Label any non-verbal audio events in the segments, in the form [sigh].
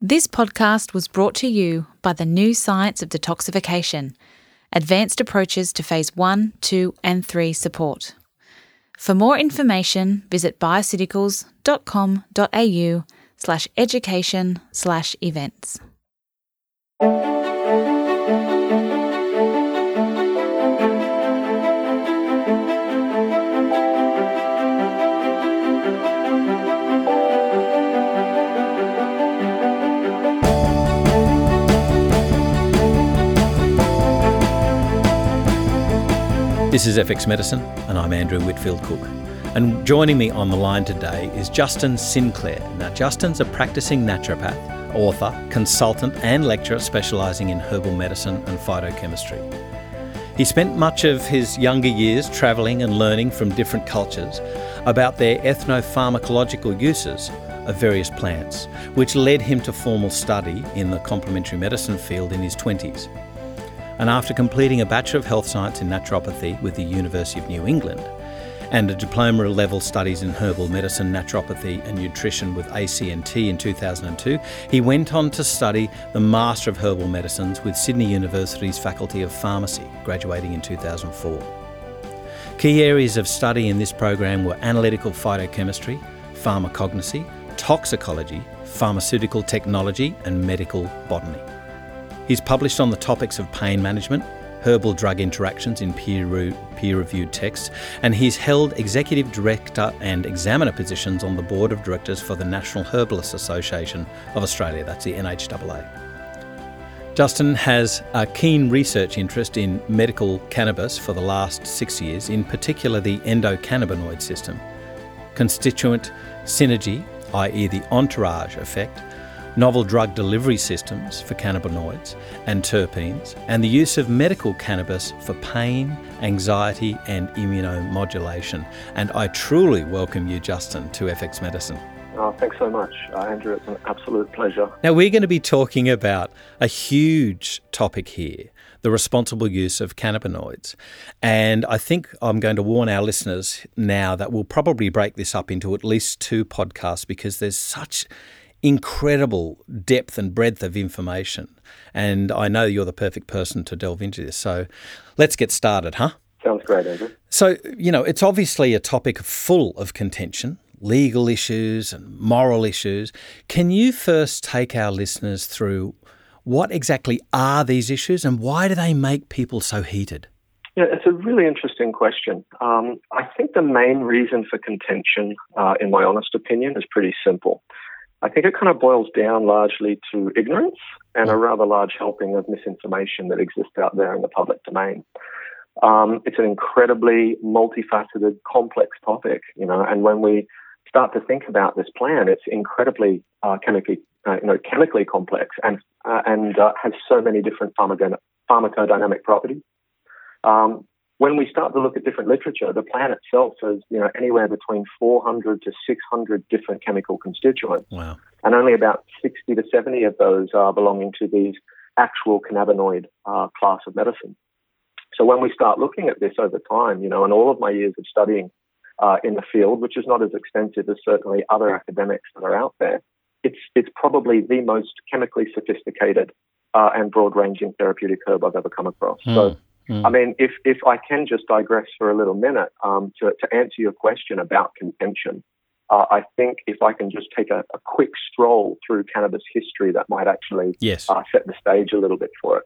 This podcast was brought to you by the new science of detoxification, advanced approaches to phase 1, 2, and 3 support. For more information, visit bioceuticals.com.au slash education slash events. This is FX Medicine, and I'm Andrew Whitfield Cook. And joining me on the line today is Justin Sinclair. Now, Justin's a practicing naturopath, author, consultant, and lecturer specialising in herbal medicine and phytochemistry. He spent much of his younger years travelling and learning from different cultures about their ethnopharmacological uses of various plants, which led him to formal study in the complementary medicine field in his 20s and after completing a Bachelor of Health Science in Naturopathy with the University of New England and a diploma level studies in herbal medicine, naturopathy, and nutrition with ACNT in 2002, he went on to study the Master of Herbal Medicines with Sydney University's Faculty of Pharmacy, graduating in 2004. Key areas of study in this program were analytical phytochemistry, pharmacognosy, toxicology, pharmaceutical technology, and medical botany. He's published on the topics of pain management, herbal drug interactions in peer reviewed texts, and he's held executive director and examiner positions on the board of directors for the National Herbalists Association of Australia, that's the NHAA. Justin has a keen research interest in medical cannabis for the last six years, in particular the endocannabinoid system, constituent synergy, i.e., the entourage effect, novel drug delivery systems for cannabinoids and terpenes, and the use of medical cannabis for pain, anxiety, and immunomodulation. And I truly welcome you, Justin, to FX Medicine. Oh, thanks so much, uh, Andrew. It's an absolute pleasure. Now, we're going to be talking about a huge topic here the responsible use of cannabinoids. And I think I'm going to warn our listeners now that we'll probably break this up into at least two podcasts because there's such incredible depth and breadth of information. And I know you're the perfect person to delve into this. So let's get started, huh? Sounds great, Andrew. So, you know, it's obviously a topic full of contention, legal issues and moral issues. Can you first take our listeners through what exactly are these issues and why do they make people so heated? Yeah, it's a really interesting question. Um, I think the main reason for contention, uh, in my honest opinion, is pretty simple. I think it kind of boils down largely to ignorance and a rather large helping of misinformation that exists out there in the public domain. Um, it's an incredibly multifaceted, complex topic, you know, and when we start to think about this plan, it's incredibly uh, chemically, uh, you know, chemically complex and uh, and uh, has so many different pharmacodynamic properties. Um, when we start to look at different literature, the plant itself has you know anywhere between 400 to 600 different chemical constituents, wow. and only about 60 to 70 of those are belonging to these actual cannabinoid uh, class of medicine. So when we start looking at this over time, you know, in all of my years of studying uh, in the field, which is not as extensive as certainly other academics that are out there, it's it's probably the most chemically sophisticated uh, and broad-ranging therapeutic herb I've ever come across. Hmm. So Mm. I mean, if, if I can just digress for a little minute um, to, to answer your question about contention, uh, I think if I can just take a, a, quick stroll through cannabis history, that might actually yes. uh, set the stage a little bit for it.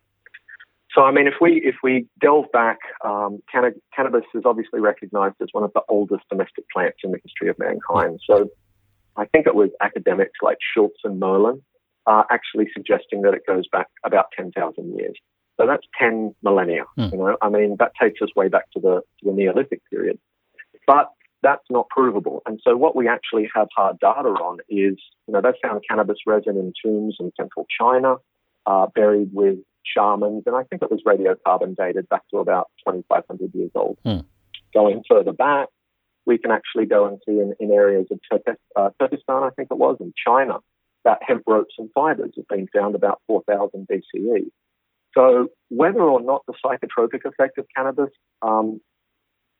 So, I mean, if we if we delve back, um, canna- cannabis is obviously recognized as one of the oldest domestic plants in the history of mankind. So, I think it was academics like Schultz and Merlin uh, actually suggesting that it goes back about 10,000 years. So that's 10 millennia. Mm. You know, I mean, that takes us way back to the, to the Neolithic period. But that's not provable. And so what we actually have hard data on is, you know, they found cannabis resin in tombs in central China, uh, buried with shamans, and I think it was radiocarbon dated back to about 2,500 years old. Mm. Going further back, we can actually go and see in, in areas of Turkestan, uh, Turkestan, I think it was, in China, that hemp ropes and fibers have been found about 4,000 BCE. So whether or not the psychotropic effect of cannabis um,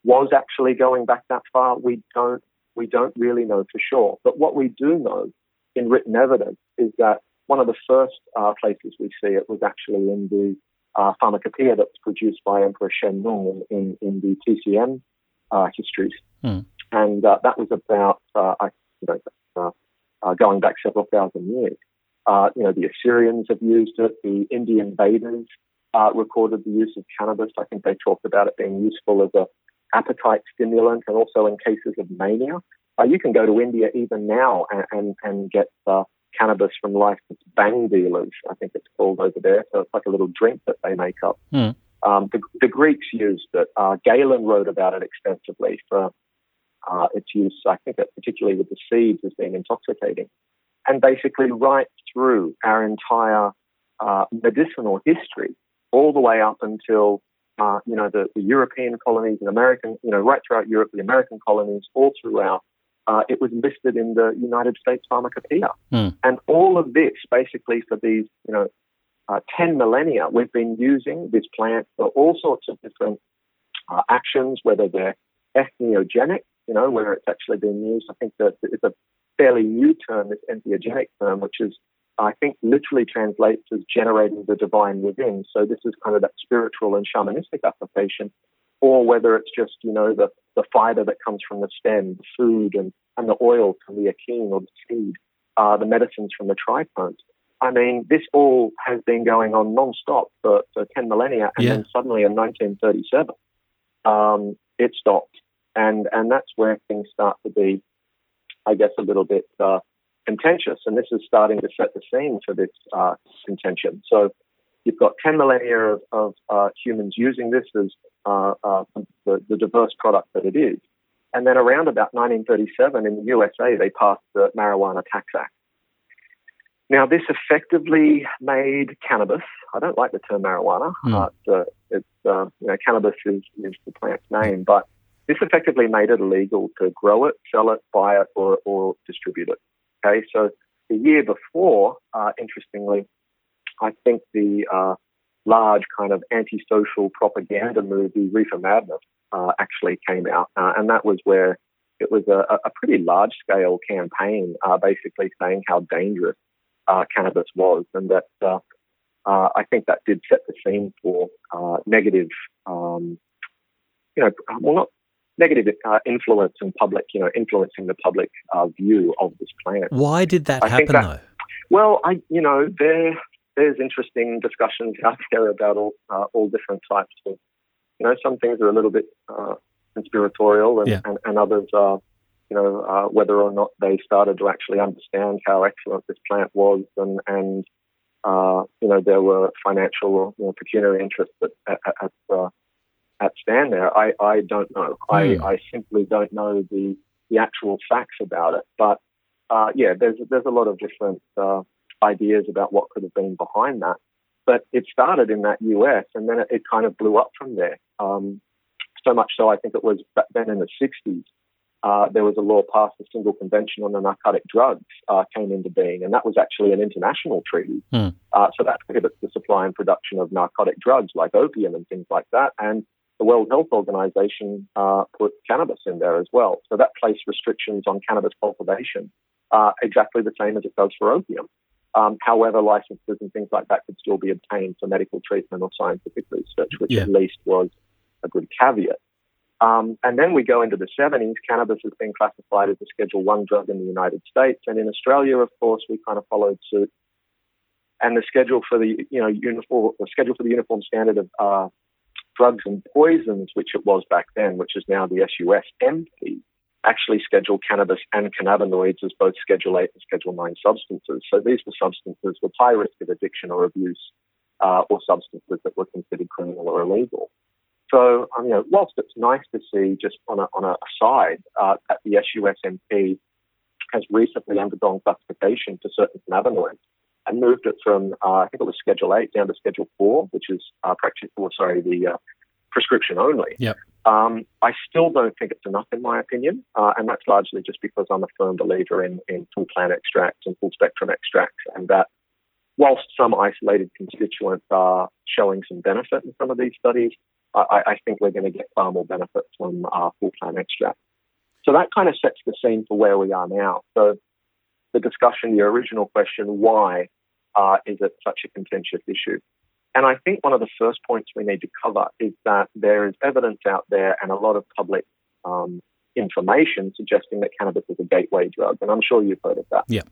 was actually going back that far, we don't we don't really know for sure. But what we do know in written evidence is that one of the first uh, places we see it was actually in the uh, pharmacopoeia that was produced by Emperor Shen Nung in, in, the TCM uh, histories. Mm. And uh, that was about, uh, I, you know, uh, going back several thousand years. You know, the Assyrians have used it, the Indian Vedas recorded the use of cannabis. I think they talked about it being useful as a appetite stimulant and also in cases of mania. you can go to India even now and, and, and get cannabis from licensed bhang dealers, I think it's called over there. So it's like a little drink that they make up. Mm. Um, the, the, Greeks used it. Uh, Galen wrote about it extensively for uh, its use, I think, particularly with the seeds as being intoxicating. And basically, right through our entire uh, medicinal history, all the way up until uh, you know the, the European colonies and American, you know, right throughout Europe, the American colonies, all throughout uh, it was listed in the United States Pharmacopoeia. Mm. And all of this, basically, for these, you know, uh, 10 millennia, we've been using this plant for all sorts of different uh, actions, whether they're entheogenic, you know, where it's actually been used. I think that it's a fairly new term, this entheogenic term, which is, I think, literally translates as generating the divine within. So this is kind of that spiritual and shamanistic application or whether it's just, you know, the, the fiber that comes from the stem, the food and, and the oil from the achene or the seed, uh, the medicines from the trichomes. I mean, this all has been going on non-stop for, for 10 millennia, and yeah. then suddenly in 1937, um, it stopped. And, and that's where things start to be, I guess, a little bit uh, contentious. And this is starting to set the scene for this uh, contention. So you've got 10 millennia of, of uh, humans using this as uh, uh, the, the, diverse product that it is. And then around about 1937 in the USA, they passed the Marijuana Tax Act. Now, this effectively made cannabis. I don't like the term marijuana. Mm. Uh, it's, uh, you know, cannabis is, is the plant's name, but this effectively made it illegal to grow it, sell it, buy it, or, or distribute it. Okay, so the year before, uh, interestingly, I think the uh, large kind of antisocial propaganda movie Reefer Madness uh, actually came out, uh, and that was where it was a, a pretty large scale campaign, uh, basically saying how dangerous uh, cannabis was, and that I think that did set the scene for negative, um, you know, well not negative influence in public, you know, influencing the public view of this plant. Why did that I happen, that, though? Well, I, you know, there there's interesting discussions out [laughs] there about all uh, all different types of, you know, some things are a little bit uh, conspiratorial, and, yeah. and, and, others are, you know, uh, whether or not they started to actually understand how excellent this plant was, and and uh, you know there were financial or you know, pecuniary interests at at, at, uh, at stand there. I, I don't know. I, Hmm. I simply don't know the the actual facts about it, but uh, yeah, there's there's a lot of different ideas about what could have been behind that. But it started in that US and then it, it kind of blew up from there. Um, so much so, I think it was back then in the 60s, uh, there was a law passed, the Single Convention on the Narcotic Drugs uh, came into being, and that was actually an international treaty. Hmm. Uh, so that prohibits the supply and production of narcotic drugs like opium and things like that. And the World Health Organization uh, put cannabis in there as well. So that placed restrictions on cannabis cultivation, uh, exactly the same as it does for opium. Um, however, licenses and things like that could still be obtained for medical treatment or scientific research, which Yeah. at least was a good caveat. Um, and then we go into the 70s. Cannabis has been classified as a Schedule One drug in the United States, and in Australia, of course, we kind of followed suit. And the schedule for the you know uniform, the schedule for the uniform standard of uh, drugs and poisons, which it was back then, which is now the SUSMP, actually schedule cannabis and cannabinoids as both Schedule 8 and Schedule 9 substances. So these were substances with high risk of addiction or abuse uh, or substances that were considered criminal or illegal. So, um, you know, whilst it's nice to see, just on a, on a side, uh, that the SUSMP has recently undergone classification for certain cannabinoids and moved it from, uh, I think it was Schedule 8 down to Schedule 4, which is uh, practice, or sorry, the uh, prescription only. Yep. Um, I still don't think it's enough, in my opinion, uh, and that's largely just because I'm a firm believer in, in full plant extracts and full spectrum extracts, and that whilst some isolated constituents are showing some benefit in some of these studies, I, I think we're going to get far more benefit from uh, full plant extract. So that kind of sets the scene for where we are now. So the discussion, your original question, why? uh, is it such a contentious issue? And I think one of the first points we need to cover is that there is evidence out there and a lot of public um, information suggesting that cannabis is a gateway drug. And I'm sure you've heard of that. Yeah.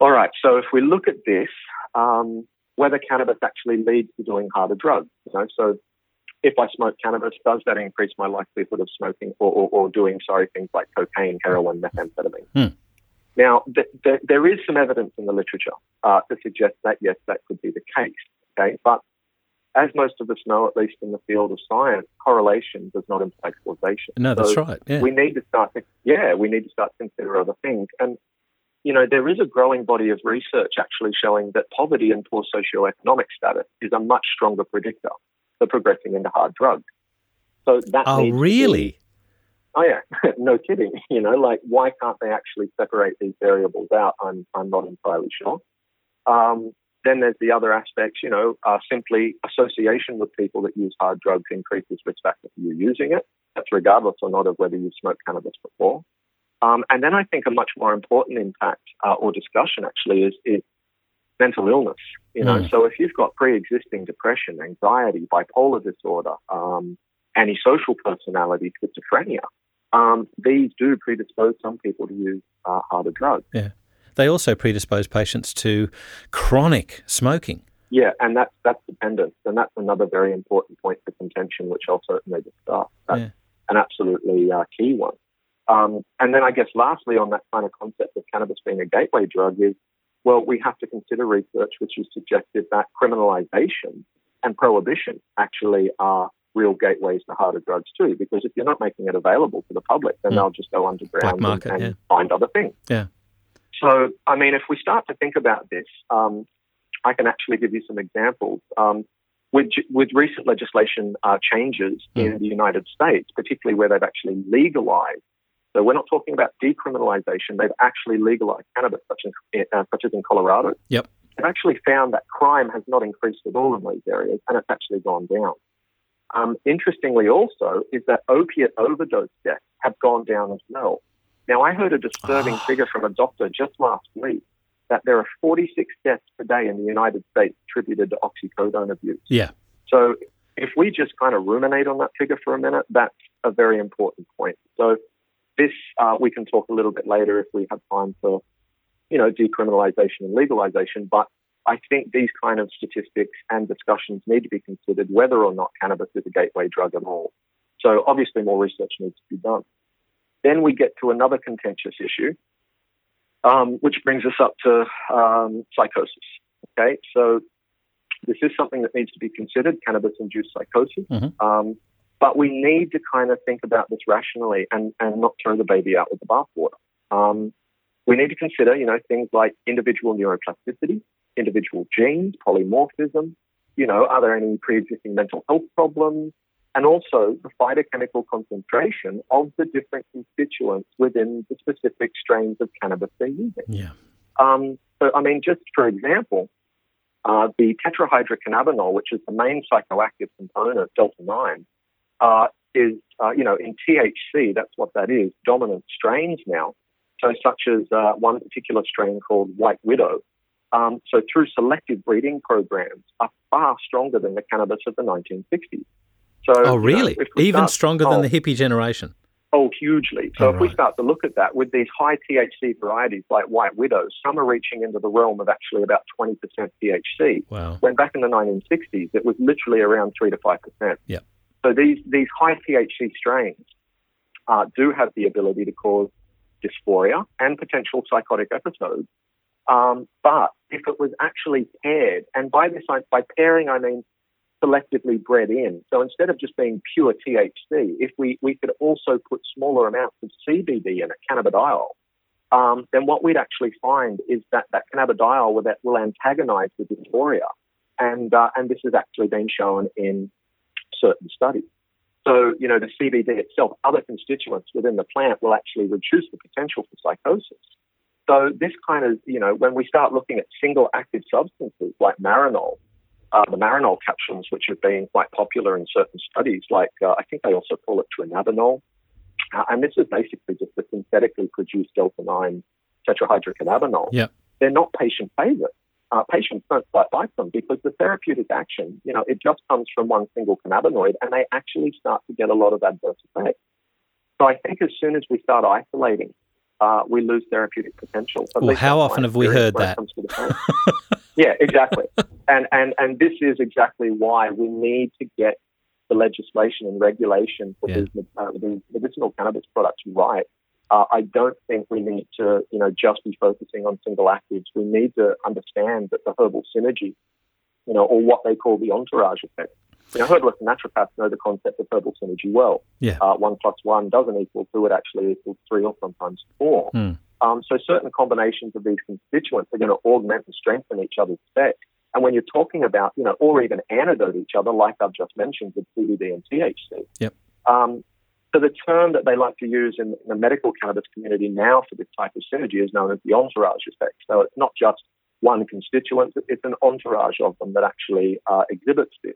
All right. So if we look at this, um, whether cannabis actually leads to doing harder drugs, you know, so if I smoke cannabis, does that increase my likelihood of smoking or, or, or doing, sorry, things like cocaine, heroin, methamphetamine? Hmm. Now, th- th- there is some evidence in the literature uh, to suggest that, yes, that could be the case. Okay, but as most of us know, at least in the field of science, correlation does not imply causation. No, that's So right. Yeah. We need to start. To, yeah, we need to start to consider other things. And you know, there is a growing body of research actually showing that poverty and poor socioeconomic status is a much stronger predictor for progressing into hard drugs. So that. oh, needs to be- really? Oh yeah, [laughs] no kidding. You know, like why can't they actually separate these variables out? I'm I'm not entirely sure. Um, then there's the other aspects. You know, uh, simply association with people that use hard drugs increases risk factor for you using it. That's regardless or not of whether you've smoked cannabis before. Um, and then I think a much more important impact uh, or discussion actually is, is mental illness. You know, Mm. so if you've got pre-existing depression, anxiety, bipolar disorder, um, antisocial personality, schizophrenia, um, these do predispose some people to use uh, harder drugs. Yeah. They also predispose patients to chronic smoking. Yeah, and that's that's dependence, and that's another very important point for contention, which I'll certainly discuss. That's Yeah. an absolutely uh, key one. Um, and then I guess lastly on that kind of concept of cannabis being a gateway drug is, well, we have to consider research which has suggested that criminalization and prohibition actually are real gateways to harder drugs too. Because if you're not making it available to the public, then Mm. they'll just go underground market, and, and yeah. find other things. Yeah. So, I mean, if we start to think about this, um, I can actually give you some examples. Um, with, with recent legislation uh, changes in the United States, particularly where they've actually legalized, so we're not talking about decriminalization, they've actually legalized cannabis, such as, uh, such as in Colorado. Yep. They've actually found that crime has not increased at all in these areas, and it's actually gone down. Um, interestingly, also, is that opiate overdose deaths have gone down as well. Now, I heard a disturbing Ah. figure from a doctor just last week that there are 46 deaths per day in the United States attributed to oxycodone abuse. Yeah. So, if we just kind of ruminate on that figure for a minute, that's a very important point. So, this uh, we can talk a little bit later if we have time for, you know, decriminalization and legalization. But I think these kind of statistics and discussions need to be considered whether or not cannabis is a gateway drug at all. So obviously more research needs to be done. Then we get to another contentious issue, um, which brings us up to um, psychosis. Okay, so this is something that needs to be considered, cannabis-induced psychosis. Mhm. Um, but we need to kind of think about this rationally and, and not throw the baby out with the bathwater. Um, we need to consider, you know, things like individual neuroplasticity, individual genes, polymorphism. You know, are there any pre-existing mental health problems? And also the phytochemical concentration of the different constituents within the specific strains of cannabis they're using. Yeah. Um, so, I mean, just for example, uh, the tetrahydrocannabinol, which is the main psychoactive component, delta 9, uh, is, uh, you know, in THC, that's what that is, dominant strains now. So, such as uh, one particular strain called White Widow. Um, so, through selective breeding programs, are far stronger than the cannabis of the 1960s. So, Oh, you know, really? Even start- stronger than oh, the hippie generation. Oh, hugely. So Oh, if we start to look at that with these high THC varieties like White Widow, some are reaching into the realm of actually about 20% THC. Wow. When back in the 1960s, it was literally around 3 to 5%. Yep. So these, these high THC strains uh, do have the ability to cause dysphoria and potential psychotic episodes. Um, but if it was actually paired, and by this, I, by pairing, I mean selectively bred in. So instead of just being pure THC, if we, we could also put smaller amounts of CBD in it, cannabidiol, um, then what we'd actually find is that that cannabidiol will, that will antagonize the dysphoria. And, uh, and this has actually been shown in certain studies. So, you know, the CBD itself, other constituents within the plant will actually reduce the potential for psychosis. So this kind of, you know, when we start looking at single active substances like Marinol, uh, the Marinol capsules, which have been quite popular in certain studies, like uh, I think they also call it dronabinol. Uh, and this is basically just a synthetically produced delta 9 tetrahydrocannabinol. Yep. they're not patient favorites. Uh, patients don't quite like them because the therapeutic action, you know, it just comes from one single cannabinoid and they actually start to get a lot of adverse effects. So I think as soon as we start isolating, uh, we lose therapeutic potential. Well, how often have we heard that? yeah, exactly. [laughs] and, and, and this is exactly why we need to get the legislation and regulation for yeah. these, uh, medicinal cannabis products right. Uh, I don't think we need to, you know, just be focusing on single actives. We need to understand that the herbal synergy, you know, or what they call the entourage effect. You know, herbalists and naturopaths know the concept of herbal synergy well. Yeah. Uh, one plus one doesn't equal two; it actually equals three or sometimes four. Mm. Um, so certain combinations of these constituents are going to augment and strengthen each other's effect. And when you're talking about, you know, or even antidote each other, like I've just mentioned with CBD and THC. Yep. Um, so the term that they like to use in, in the medical cannabis community now for this type of synergy is known as the entourage effect. So it's not just one constituent, it's an entourage of them that actually uh, exhibits this.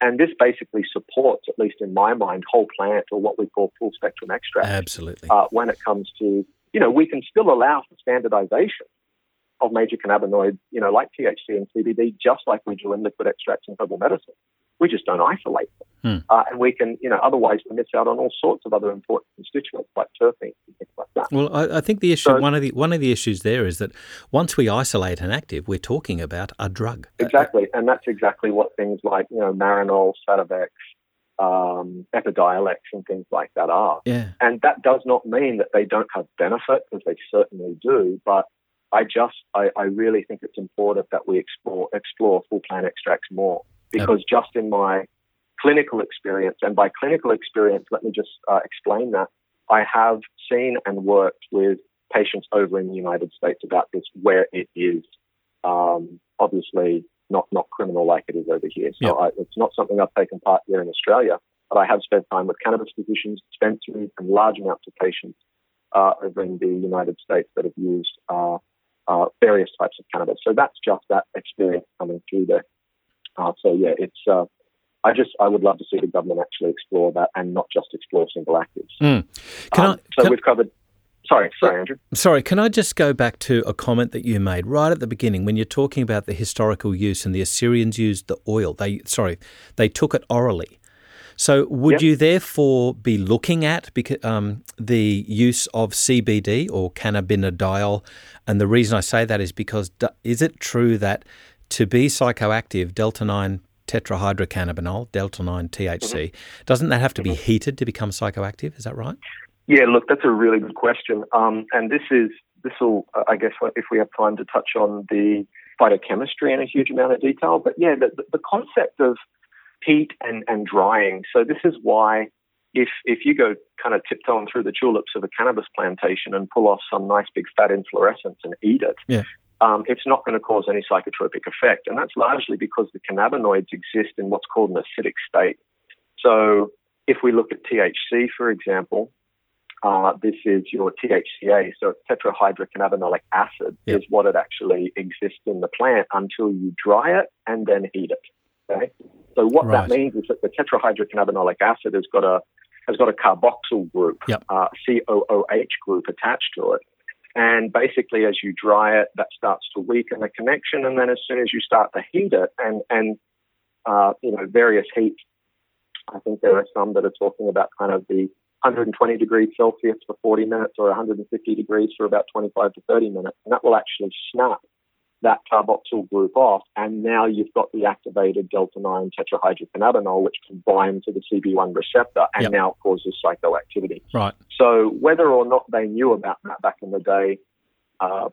And this basically supports, at least in my mind, whole plant or what we call full spectrum extract. Absolutely. Uh, when it comes to, you know, we can still allow for standardization of major cannabinoids, you know, like THC and CBD, just like we do in liquid extracts and herbal medicine. We just don't isolate them. Hmm. Uh, and we can, you know, otherwise we miss out on all sorts of other important constituents like terpenes and things like that. Well, I, I think the issue, so, one of the one of the issues there is that once we isolate an active, we're talking about a drug. Exactly, and that's exactly what things like you know Marinol, Sativex, um, Epidiolex, and things like that are. Yeah. And that does not mean that they don't have benefit, because they certainly do. But I just, I, I really think it's important that we explore explore full plant extracts more because yep. just in my clinical experience, and by clinical experience, let me just uh, explain that I have seen and worked with patients over in the United States about this, where it is um, obviously not not criminal like it is over here. So yep. I, it's not something I've taken part here in Australia, but I have spent time with cannabis physicians, dispensaries, and large amounts of patients uh, over in the United States that have used uh, uh, various types of cannabis. So that's just that experience coming through there. Uh, so yeah, it's. Uh, I just I would love to see the government actually explore that and not just explore single actives. Mm. Can um, I, so can, we've covered. Sorry, sorry, Andrew. Sorry, can I just go back to a comment that you made right at the beginning when you're talking about the historical use and the Assyrians used the oil. They sorry, they took it orally. So, would yep. you therefore be looking at um, the use of CBD or cannabidiol? And the reason I say that is because is it true that to be psychoactive, delta 9 tetrahydrocannabinol, delta 9 THC, mm-hmm. doesn't that have to be mm-hmm. heated to become psychoactive? Is that right? Yeah, look, that's a really good question. Um, and this is, this will, uh, I guess, if we have time to touch on the phytochemistry in a huge amount of detail. But yeah, the, the concept of heat and, and drying. So this is why if if you go kind of tiptoeing through the tulips of a cannabis plantation and pull off some nice big fat inflorescence and eat it, yeah um, it's not going to cause any psychotropic effect. And that's largely because the cannabinoids exist in what's called an acidic state. So if we look at THC, for example, uh, this is your THCA, so tetrahydrocannabinolic acid yep. is what it actually exists in the plant until you dry it and then heat it. Okay, so what right. that means is that the tetrahydrocannabinolic acid has got a has got a carboxyl group, yep. uh, COOH group attached to it, and basically, as you dry it, that starts to weaken the connection. And then as soon as you start to heat it and, and uh, you know, various heats, I think there are some that are talking about kind of the 120 degrees Celsius for 40 minutes or 150 degrees for about 25 to 30 minutes. And that will actually snap that carboxyl group off, and now you've got the activated delta 9 tetrahydrocannabinol, which can bind to the CB1 receptor and yep. now causes psychoactivity. Right. So, whether or not they knew about that back in the day, uh,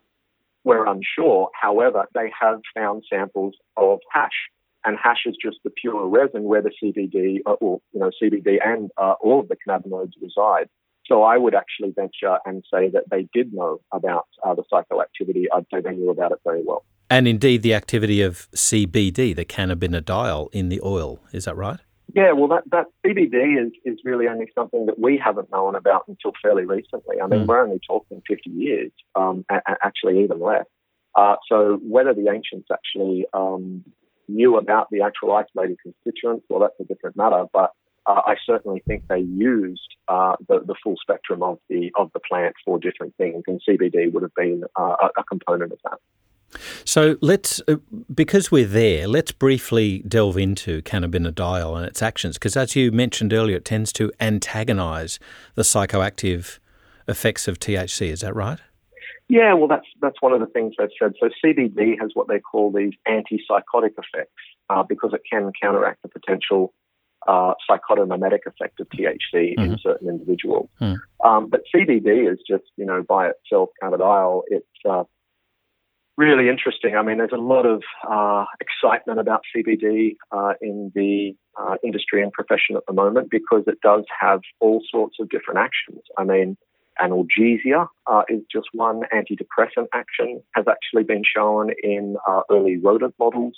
we're unsure. However, they have found samples of hash, and hash is just the pure resin where the CBD, uh, or you know, CBD and uh, all of the cannabinoids reside. So I would actually venture and say that they did know about uh, the psychoactivity. I'd say they knew about it very well. And indeed, the activity of CBD, the cannabidiol in the oil. Is that right? Yeah, well, that, that CBD is, is really only something that we haven't known about until fairly recently. I mean, mm. we're only talking 50 years, um, actually even less. Uh, so whether the ancients actually um, knew about the actual isolated constituents, well, that's a different matter. But uh, I certainly think they used uh, the, the full spectrum of the of the plant for different things, and CBD would have been uh, a, a component of that. So let's, uh, because we're there, let's briefly delve into cannabidiol and its actions, because as you mentioned earlier, it tends to antagonise the psychoactive effects of THC. Is that right? Yeah, well, that's that's one of the things they've said. So CBD has what they call these antipsychotic effects uh, because it can counteract the potential uh, psychotomimetic effect of THC mm-hmm. in certain individuals. Mm. Um, but CBD is just, you know, by itself, cannabidiol, it's uh, really interesting. I mean, there's a lot of uh, excitement about CBD uh, in the uh, industry and profession at the moment because it does have all sorts of different actions. I mean, analgesia uh, is just one antidepressant action, has actually been shown in uh, early rodent models.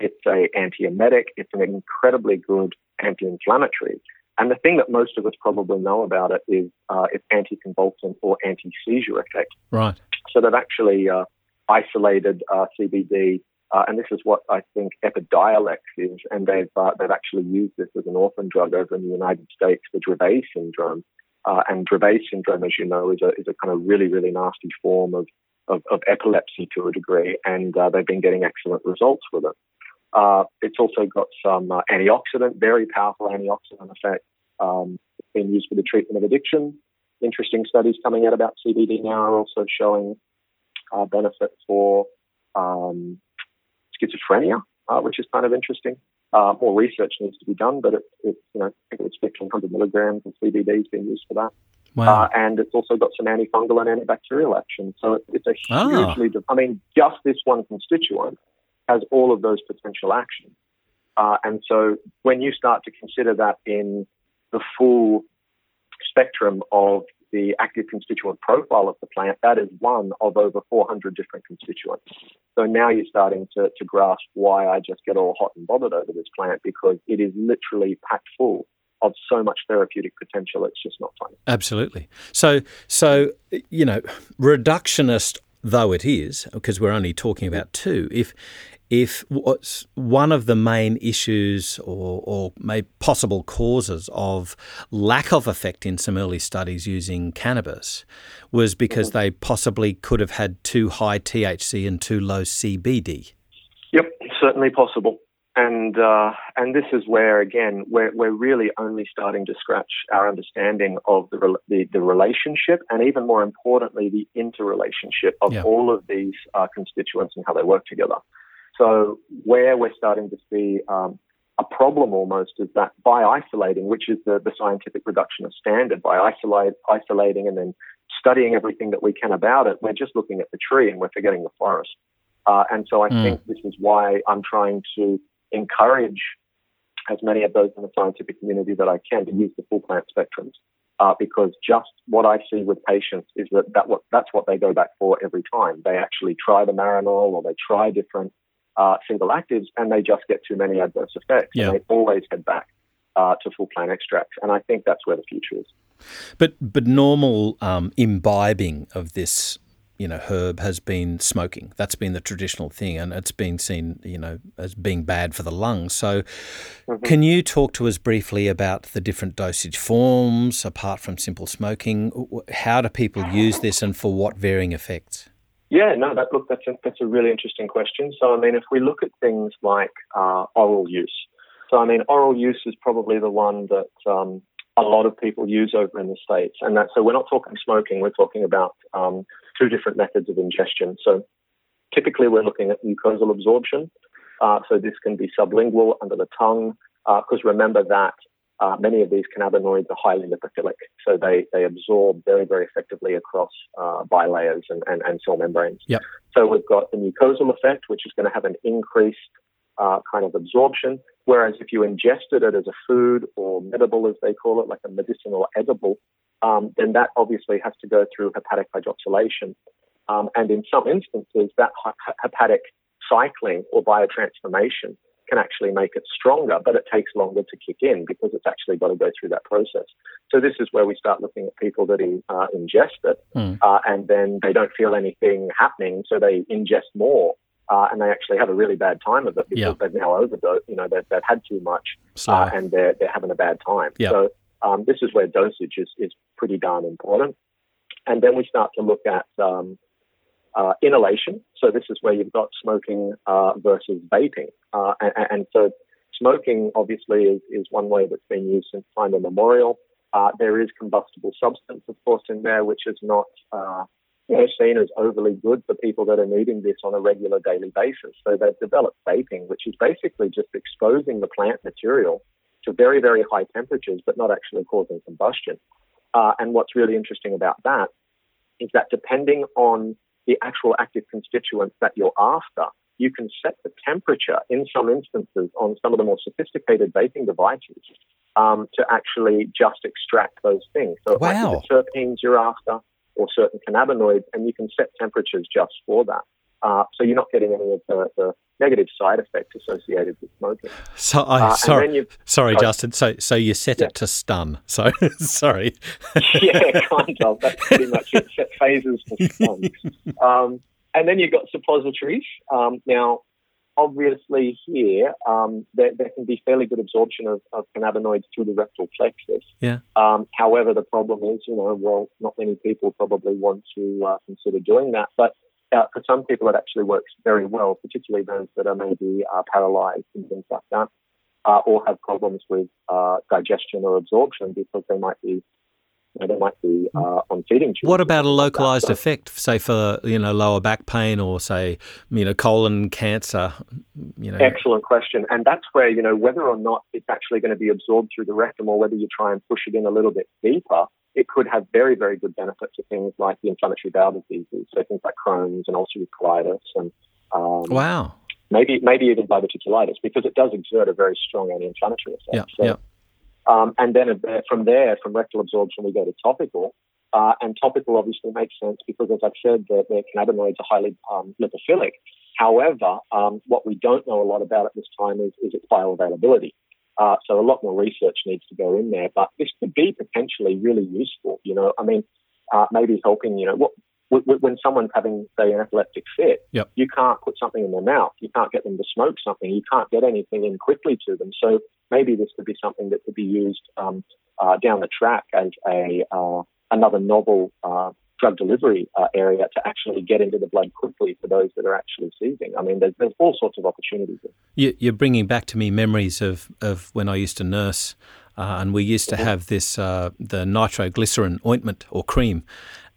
It's a antiemetic. It's an incredibly good anti-inflammatory. And the thing that most of us probably know about it is uh, its anticonvulsant or anti-seizure effect. Right. So they've actually uh, isolated uh, CBD, uh, and this is what I think Epidiolex is, and they've uh, they've actually used this as an orphan drug over in the United States for Dravet syndrome. Uh, and Dravet syndrome, as you know, is a is a kind of really really nasty form of of, of epilepsy to a degree, and uh, they've been getting excellent results with it. Uh, it's also got some antioxidant, very powerful antioxidant effect. Um, it's been used for the treatment of addiction. Interesting studies coming out about CBD now are also showing uh, benefit for um, schizophrenia, uh, which is kind of interesting. Uh, more research needs to be done, but it, it you know, I think it's 1500 milligrams of CBD has been used for that. Wow. Uh, and it's also got some antifungal and antibacterial action. So it, it's a ah. hugely, oh. I mean, just this one constituent has all of those potential actions. Uh, and so when you start to consider that in the full spectrum of the active constituent profile of the plant, that is one of over 400 different constituents. So now you're starting to, to grasp why I just get all hot and bothered over this plant because it is literally packed full of so much therapeutic potential. It's just not funny. Absolutely. So, so you know, reductionist though it is, because we're only talking about two, if if what's one of the main issues or, or maybe possible causes of lack of effect in some early studies using cannabis was because mm-hmm. they possibly could have had too high THC and too low CBD. Yep, certainly possible. And uh, and this is where again we're we're really only starting to scratch our understanding of the the, the relationship and even more importantly the interrelationship of yep. all of these uh, constituents and how they work together. So where we're starting to see um, a problem almost is that by isolating, which is the, the scientific reductionist standard, by isolate, isolating and then studying everything that we can about it, we're just looking at the tree and we're forgetting the forest. Uh, and so I mm. think this is why I'm trying to encourage as many of those in the scientific community that I can to use the full plant spectrums. Uh, because just what I see with patients is that, that what, that's what they go back for every time. They actually try the Marinol or they try different uh, single actives and they just get too many adverse effects. Yeah. And they always head back uh, to full plant extracts. And I think that's where the future is. But but normal um, imbibing of this you know herb has been smoking. That's been the traditional thing, and it's been seen you know as being bad for the lungs. So, mm-hmm. can you talk to us briefly about the different dosage forms apart from simple smoking? How do people use this, and for what varying effects? Yeah, no, that look, that's a, that's a really interesting question. So, I mean, if we look at things like uh, oral use, so I mean, oral use is probably the one that um, a lot of people use over in the states, and that so we're not talking smoking, we're talking about um, two different methods of ingestion. So, typically, we're looking at mucosal absorption. Uh, so this can be sublingual under the tongue, because uh, remember that uh, many of these cannabinoids are highly lipophilic, so they, they absorb very, very effectively across uh, bilayers and, and, and, cell membranes. Yep. So we've got the mucosal effect, which is going to have an increased uh, kind of absorption, whereas if you ingested it as a food or medible, as they call it, like a medicinal edible, um, then that obviously has to go through hepatic hydroxylation. Um, and in some instances, that hepatic cycling or biotransformation can actually make it stronger, but it takes longer to kick in because it's actually got to go through that process. So this is where we start looking at people that uh, ingest it, mm. uh, and then they don't feel anything happening, so they ingest more. Uh, and they actually have a really bad time of it because yep. they've now overdosed. You know, they've, they've had too much, uh, and they're they're having a bad time. Yep. So um, this is where dosage is is pretty darn important. And then we start to look at um, uh, inhalation. So this is where you've got smoking uh, versus vaping. Uh, and, and, so smoking obviously is, is one way that's been used since time immemorial. Uh, there is combustible substance, of course, in there, which is not uh, you know, seen as overly good for people that are needing this on a regular daily basis. So they've developed vaping, which is basically just exposing the plant material to very, very high temperatures, but not actually causing combustion. Uh, and what's really interesting about that is that depending on the actual active constituents that you're after, you can set the temperature in some instances on some of the more sophisticated vaping devices um, to actually just extract those things. So it wow. might be the terpenes you're after or certain cannabinoids, and you can set temperatures just for that. Uh, so you're not getting any of the, the, negative side effects associated with smoking. So, I uh, sorry, sorry, Justin. So, so you set yeah. it to stun. [laughs] So, sorry. [laughs] yeah, kind of. That's pretty much it. Set phasers to stun. Um, and then you've got suppositories. Um, now, obviously, here um, there, there, can be fairly good absorption of, of cannabinoids through the rectal plexus. Yeah. Um, however, the problem is, you know, well, not many people probably want to uh, consider doing that, but uh, for some people, it actually works very well, particularly those that are maybe uh, paralyzed and things like that, uh, or have problems with uh, digestion or absorption because they might be you know, they might be uh, on feeding tubes. What about a localized so, effect, say for you know lower back pain or say you know colon cancer? You know, excellent question, and that's where you know whether or not it's actually going to be absorbed through the rectum or whether you try and push it in a little bit deeper it could have very, very good benefits to things like the inflammatory bowel diseases, so things like Crohn's and ulcerative colitis, and um, wow, maybe maybe even diverticulitis, because it does exert a very strong anti-inflammatory effect. Yeah, so, yeah. Um, and then from there, from rectal absorption, we go to topical. Uh, and topical obviously makes sense because, as I've said, the, the cannabinoids are highly um, lipophilic. However, um, what we don't know a lot about at this time is, is its bioavailability. Uh, so a lot more research needs to go in there, but this could be potentially really useful. You know, I mean, uh, maybe helping. You know, what when someone's having say an epileptic fit, yep. you can't put something in their mouth, you can't get them to smoke something, you can't get anything in quickly to them. So maybe this could be something that could be used um, uh, down the track as a uh, another novel uh, drug delivery uh, area to actually get into the blood quickly for those that are actually seizing. I mean, there's, there's all sorts of opportunities. You, you're bringing back to me memories of, of when I used to nurse, uh, and we used to mm-hmm. have this uh, the nitroglycerin ointment or cream.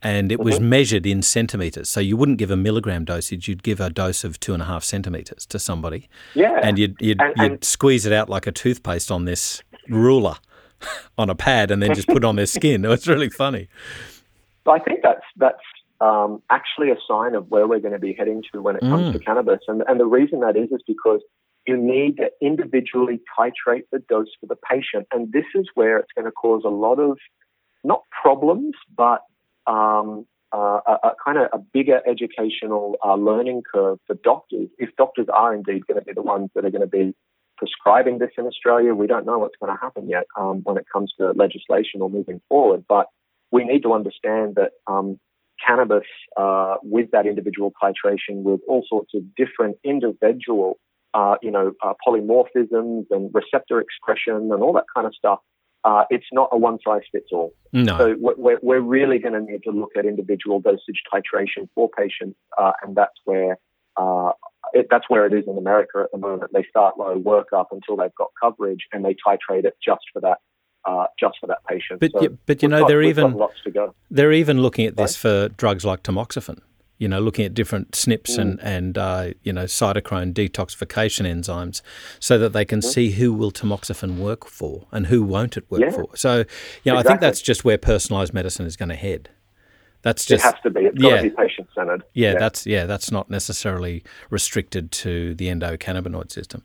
And it was mm-hmm. measured in centimetres. So you wouldn't give a milligram dosage, you'd give a dose of two and a half centimetres to somebody. Yeah. And you'd, you'd, and, you'd and squeeze it out like a toothpaste on this ruler [laughs] on a pad and then just put on their skin. It was really funny. So I think that's that's um, actually a sign of where we're going to be heading to when it comes mm. to cannabis. And, and the reason that is is because you need to individually titrate the dose for the patient. And this is where it's going to cause a lot of, not problems, but um, uh, a, a, kind of a bigger educational uh, learning curve for doctors. If doctors are indeed going to be the ones that are going to be prescribing this in Australia, we don't know what's going to happen yet um, when it comes to legislation or moving forward. But we need to understand that um, cannabis, uh, with that individual titration, with all sorts of different individual, uh, you know, uh, polymorphisms and receptor expression and all that kind of stuff, uh, it's not a one size fits all. No. So we're, we're really going to need to look at individual dosage titration for patients, uh, and that's where uh, it, that's where it is in America at the moment. They start low, work up until they've got coverage, and they titrate it just for that uh, just for that patient. But so you, but you know got, they're even to they're even looking at this right. for drugs like tamoxifen. You know, looking at different SNPs mm. and and uh, you know cytochrome detoxification enzymes, so that they can mm. see who will tamoxifen work for and who won't it work yeah. for. So, you know, exactly. I think that's just where personalised medicine is going to head. That's just it has to be. It's got to be patient centered. Yeah, yeah, that's yeah, that's not necessarily restricted to the endocannabinoid system.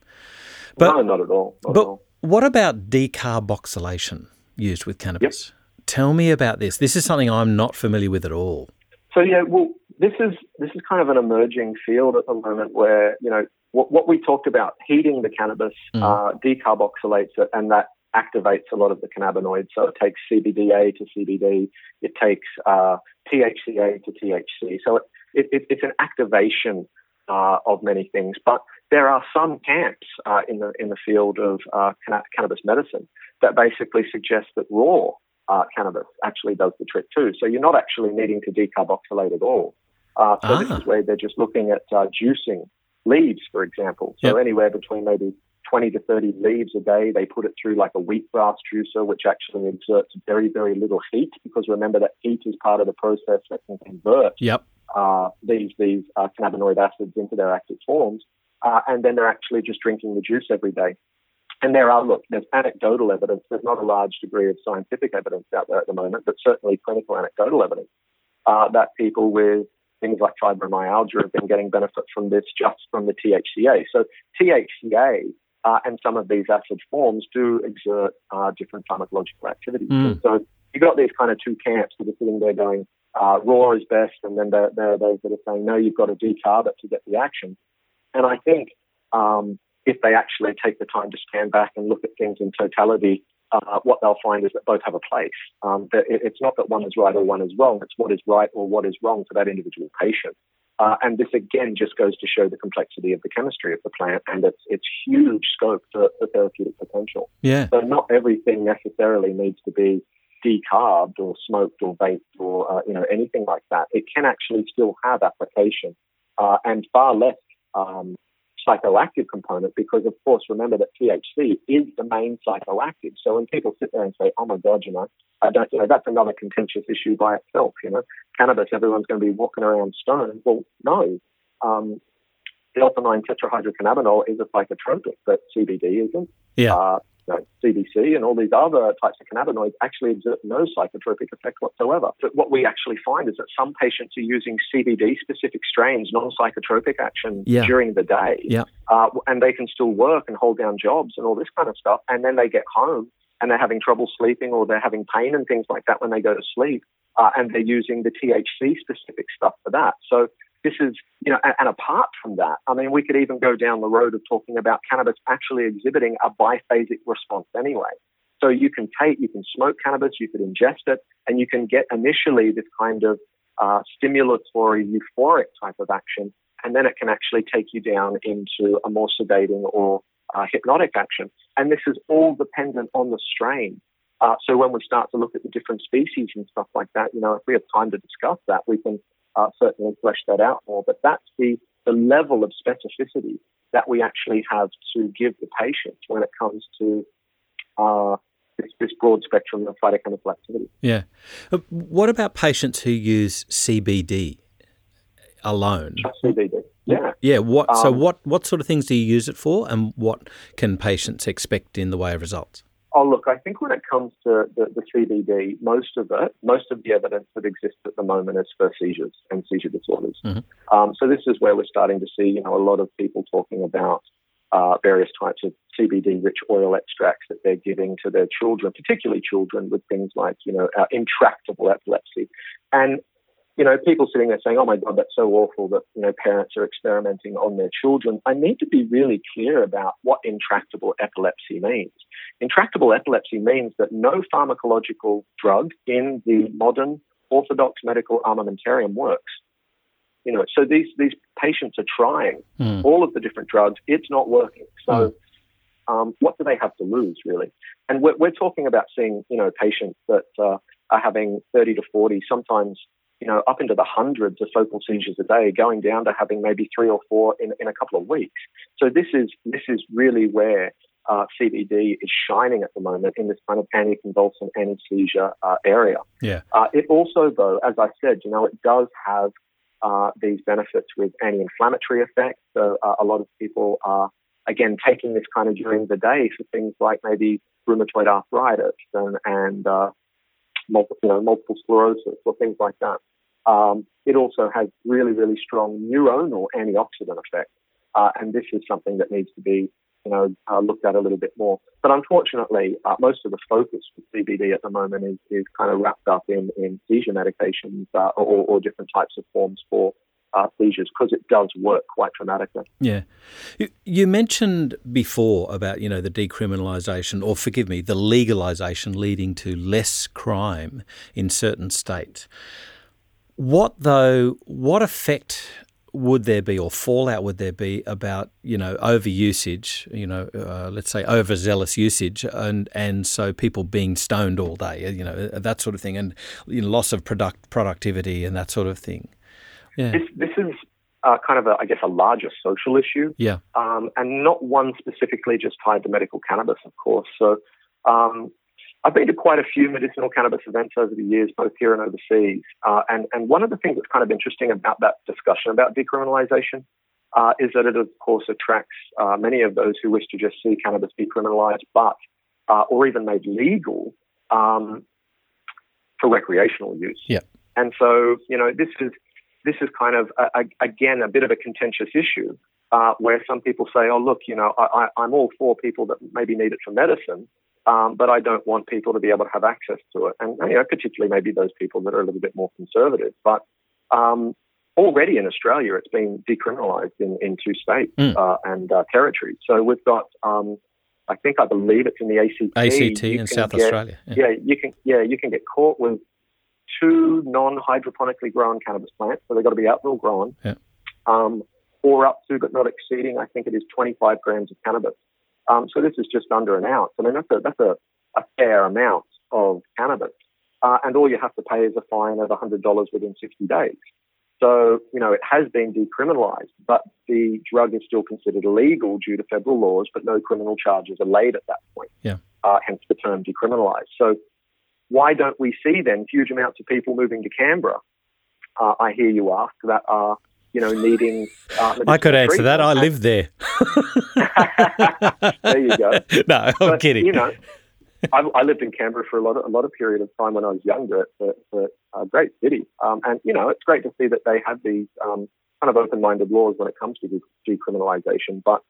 But, no, not at all. Not but at all. What about decarboxylation used with cannabis? Yep. Tell me about this. This is something I'm not familiar with at all. So yeah, well, this is this is kind of an emerging field at the moment where you know what, what we talked about heating the cannabis mm. uh, decarboxylates it, and that activates a lot of the cannabinoids. So it takes CBDA to CBD, it takes uh, THCA to THC. So it, it, it's an activation uh, of many things. But there are some camps uh, in the in the field of uh, cannabis medicine that basically suggest that raw uh, cannabis actually does the trick too. So you're not actually needing to decarboxylate at all. Uh, so ah. this is where they're just looking at uh, juicing leaves, for example. So yep. anywhere between maybe 20 to 30 leaves a day. They put it through like a wheatgrass juicer, which actually exerts very, very little heat because remember that heat is part of the process that can convert yep. uh, these, these uh, cannabinoid acids into their active forms. Uh, and then they're actually just drinking the juice every day. And there are, look, there's anecdotal evidence. There's not a large degree of scientific evidence out there at the moment, but certainly clinical anecdotal evidence uh, that people with things like fibromyalgia have been getting benefit from this just from the THCA. So THCA uh, and some of these acid forms do exert uh, different pharmacological activities. Mm. So you've got these kind of two camps that are sitting there going, uh, raw is best, and then there, there, are those that are saying, no, you've got to decarb it to get the action. And I think um, if they actually take the time to stand back and look at things in totality, uh, what they'll find is that both have a place. Um, it, it's not that one is right or one is wrong, it's what is right or what is wrong for that individual patient. Uh, and this again just goes to show the complexity of the chemistry of the plant and its its huge scope for, for therapeutic potential. Yeah. So not everything necessarily needs to be decarbed or smoked or baked or uh, you know anything like that. It can actually still have application uh, and far less um, psychoactive component because, of course, remember that THC is the main psychoactive. So when people sit there and say, "Oh my God," you know, I don't, you know, that's another contentious issue by itself. You know, cannabis, everyone's going to be walking around stoned. Well, no. Um, Delta 9 tetrahydrocannabinol is a psychotropic, but CBD isn't. Yeah. Uh, know, CBC and all these other types of cannabinoids actually exert no psychotropic effect whatsoever. But what we actually find is that some patients are using CBD specific strains, non psychotropic action yeah. during the day. Yeah. Uh, and they can still work and hold down jobs and all this kind of stuff. And then they get home and they're having trouble sleeping or they're having pain and things like that when they go to sleep. Uh, and they're using the THC specific stuff for that. So this is, you know, and, and, apart from that, I mean, we could even go down the road of talking about cannabis actually exhibiting a biphasic response anyway. So you can take, you can smoke cannabis, you could ingest it, and you can get initially this kind of uh, stimulatory, euphoric type of action, and then it can actually take you down into a more sedating or uh, hypnotic action. And this is all dependent on the strain. Uh, so when we start to look at the different species and stuff like that, you know, if we have time to discuss that, we can uh, certainly flesh that out more. But that's the, the level of specificity that we actually have to give the patient when it comes to uh, this, this, broad spectrum of phytochemical activity. Yeah. Uh, what about patients who use CBD alone? CBD. Yeah. Yeah. What? Um, so what? What sort of things do you use it for, and what can patients expect in the way of results? Oh, look, I think when it comes to the, the CBD, most of it, most of the evidence that exists at the moment is for seizures and seizure disorders. Mm-hmm. Um, so this is where we're starting to see, you know, a lot of people talking about uh, various types of CBD-rich oil extracts that they're giving to their children, particularly children with things like, you know, uh, intractable epilepsy. And you know, people sitting there saying, "Oh my God, that's so awful that you know parents are experimenting on their children." I need to be really clear about what intractable epilepsy means. Intractable epilepsy means that no pharmacological drug in the modern orthodox medical armamentarium works. You know, so these these patients are trying mm. all of the different drugs. It's not working. So. Mm. Um, what do they have to lose, really? And we're, we're talking about seeing, you know, patients that uh, are having 30 to 40, sometimes you know, up into the hundreds of focal seizures a day, going down to having maybe three or four in, in a couple of weeks. So this is this is really where uh, CBD is shining at the moment in this kind of anticonvulsant, anesthesia uh, area. Yeah. Uh, it also, though, as I said, you know, it does have uh, these benefits with anti-inflammatory effects. So uh, a lot of people are again taking this kind of during the day for things like maybe rheumatoid arthritis and, and uh, multiple, you know, multiple sclerosis or things like that. Um, it also has really, really strong neuronal antioxidant effect. Uh, and this is something that needs to be, you know, uh, looked at a little bit more. But unfortunately, uh, most of the focus for CBD at the moment is, is kind of wrapped up in, in seizure medications uh, or, or different types of forms for seizures because it does work quite dramatically. Yeah, you, you, mentioned before about you know the decriminalisation, or forgive me, the legalisation leading to less crime in certain states. What though? What effect would there be, or fallout would there be about you know overusage? You know, uh, let's say overzealous usage, and and so people being stoned all day, you know, that sort of thing, and you know, loss of product productivity and that sort of thing. Yeah. This this is uh, kind of a, I guess, a larger social issue. Yeah. Um, and not one specifically just tied to medical cannabis, of course. So um, I've been to quite a few medicinal cannabis events over the years, both here and overseas. Uh, and, and one of the things that's kind of interesting about that discussion about decriminalization uh, is that it, of course, attracts uh, many of those who wish to just see cannabis decriminalized, but uh, or even made legal um, for recreational use. Yeah. And so, you know, this is this is kind of a, a, again a bit of a contentious issue uh, where some people say, "Oh, look, you know, I, I, I'm all for people that maybe need it for medicine, um, but I don't want people to be able to have access to it." And you know, particularly maybe those people that are a little bit more conservative. But um, already in Australia, it's been decriminalised in, in two states Mm. uh, and uh, territories. So we've got, um, I think, I believe it's in the ACT. ACT in South get- Australia. Yeah. yeah, you can. Yeah, you can get caught with two non-hydroponically grown cannabis plants, so they've got to be outdoor grown, Yeah. um, or up to but not exceeding, I think it is 25 grams of cannabis. Um, so this is just under an ounce. I mean, that's a that's a, a fair amount of cannabis, uh, and all you have to pay is a fine of $100 within 60 days. So, you know, it has been decriminalized, but the drug is still considered illegal due to federal laws, but no criminal charges are laid at that point. Yeah. Uh, hence the term decriminalized. So, why don't we see then huge amounts of people moving to Canberra? Uh, I hear you ask that are, you know, needing. Uh, I could answer that. I live there. [laughs] there you go. [laughs] no, I'm But, kidding. You know, I, I lived in Canberra for a lot of a lot of period of time when I was younger. It's a, it's a great city, um, and you know, it's great to see that they have these um, kind of open-minded laws when it comes to decriminalisation. But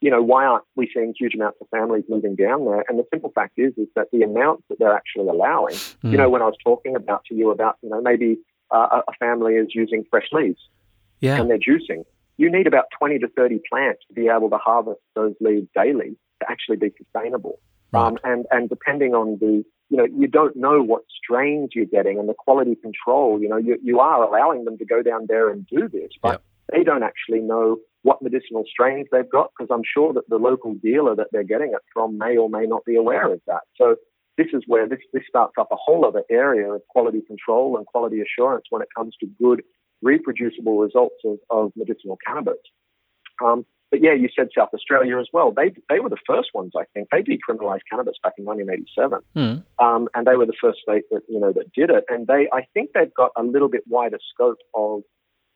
you know, why aren't we seeing huge amounts of families moving down there? And the simple fact is, is that the amounts that they're actually allowing. Mm. You know, when I was talking about to you about, you know, maybe uh, a a family is using fresh leaves yeah. and they're juicing. You need about 20 to 30 plants to be able to harvest those leaves daily to actually be sustainable. Right. Um, and, and depending on the, you know, you don't know what strains you're getting and the quality control, you know, you, you are allowing them to go down there and do this, but Yep. they don't actually know what medicinal strains they've got because I'm sure that the local dealer that they're getting it from may or may not be aware of that. So this is where this, this starts up a whole other area of quality control and quality assurance when it comes to good reproducible results of, of medicinal cannabis. Um, but yeah, you said South Australia as well. They they were the first ones, I think. They decriminalised cannabis back in 1987, Mm. um, and they were the first state that you know that did it. And they, I think, they've got a little bit wider scope of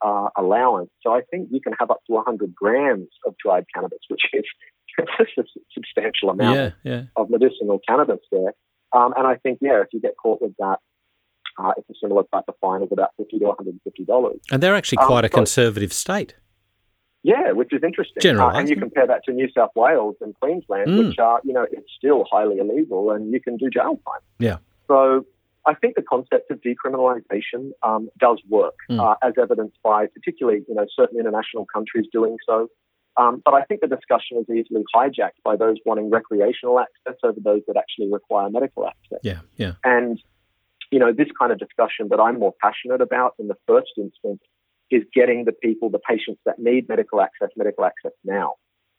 uh, allowance. So I think you can have up to 100 grams of dried cannabis, which is [laughs] a substantial amount Yeah, yeah. of medicinal cannabis there. Um, and I think, yeah, if you get caught with that, uh, it's a similar type of fine of about 50 to 150 dollars. And they're actually Um, quite a so- conservative state. Yeah, which is interesting. Uh, and you compare that to New South Wales and Queensland, Mm. which are, you know, it's still highly illegal and you can do jail time. Yeah. So I think the concept of decriminalisation um, does work, Mm. uh, as evidenced by particularly, you know, certain international countries doing so. Um, but I think the discussion is easily hijacked by those wanting recreational access over those that actually require medical access. Yeah, yeah. And, you know, this kind of discussion that I'm more passionate about in the first instance is getting the people, the patients that need medical access, medical access now.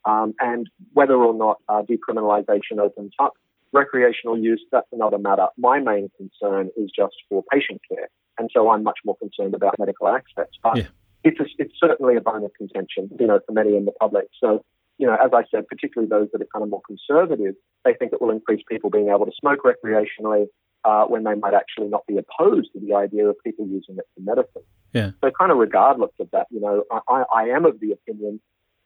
Um, and whether or not uh, decriminalisation opens up recreational use, that's another matter. My main concern is just for patient care. And so I'm much more concerned about medical access. But Yeah. it's, a, it's certainly a bone of contention, you know, for many in the public. So, you know, as I said, particularly those that are kind of more conservative, they think it will increase people being able to smoke recreationally uh, when they might actually not be opposed to the idea of people using it for medicine. Yeah. So kind of regardless of that, you know, I, I I am of the opinion,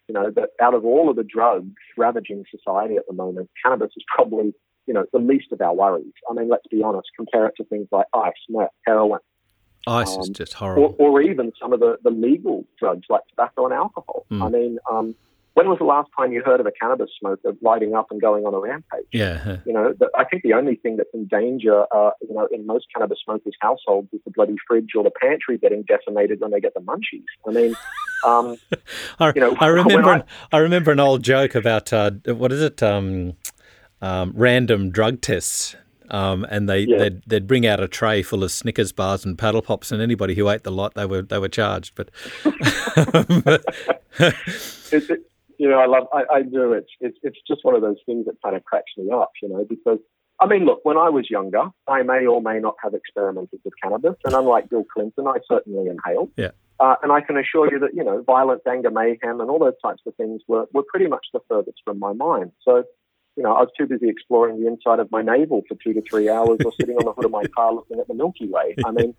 you know, that out of all of the drugs ravaging society at the moment, cannabis is probably, you know, the least of our worries. I mean, let's be honest, compare it to things like ice, meth, heroin, Ice is Um, just horrible. or even some of the, the legal drugs like tobacco and alcohol. Mm. I mean, um, when was the last time you heard of a cannabis smoker lighting up and going on a rampage? yeah. You know, the, I think the only thing that's in danger, uh, you know, in most cannabis smokers' households is the bloody fridge or the pantry getting decimated when they get the munchies. I mean, um, [laughs] I, you know, I remember an, I remember an old joke about uh, what is it? Um, um, random drug tests. Um, and they, Yeah. they'd, they'd bring out a tray full of Snickers bars and paddle pops, and anybody who ate the lot, they were they were charged. But [laughs] it's, it, you know, I love, I, I do. It's, it's, it's just one of those things that kind of cracks me up, you know, because I mean, look, when I was younger, I may or may not have experimented with cannabis, and unlike Bill Clinton, I certainly inhaled. Yeah. Uh, and I can assure you that, you know, violence, anger, mayhem, and all those types of things were, were pretty much the furthest from my mind. So, you know, I was too busy exploring the inside of my navel for two to three hours or sitting on the hood of my car looking at the Milky Way. I mean,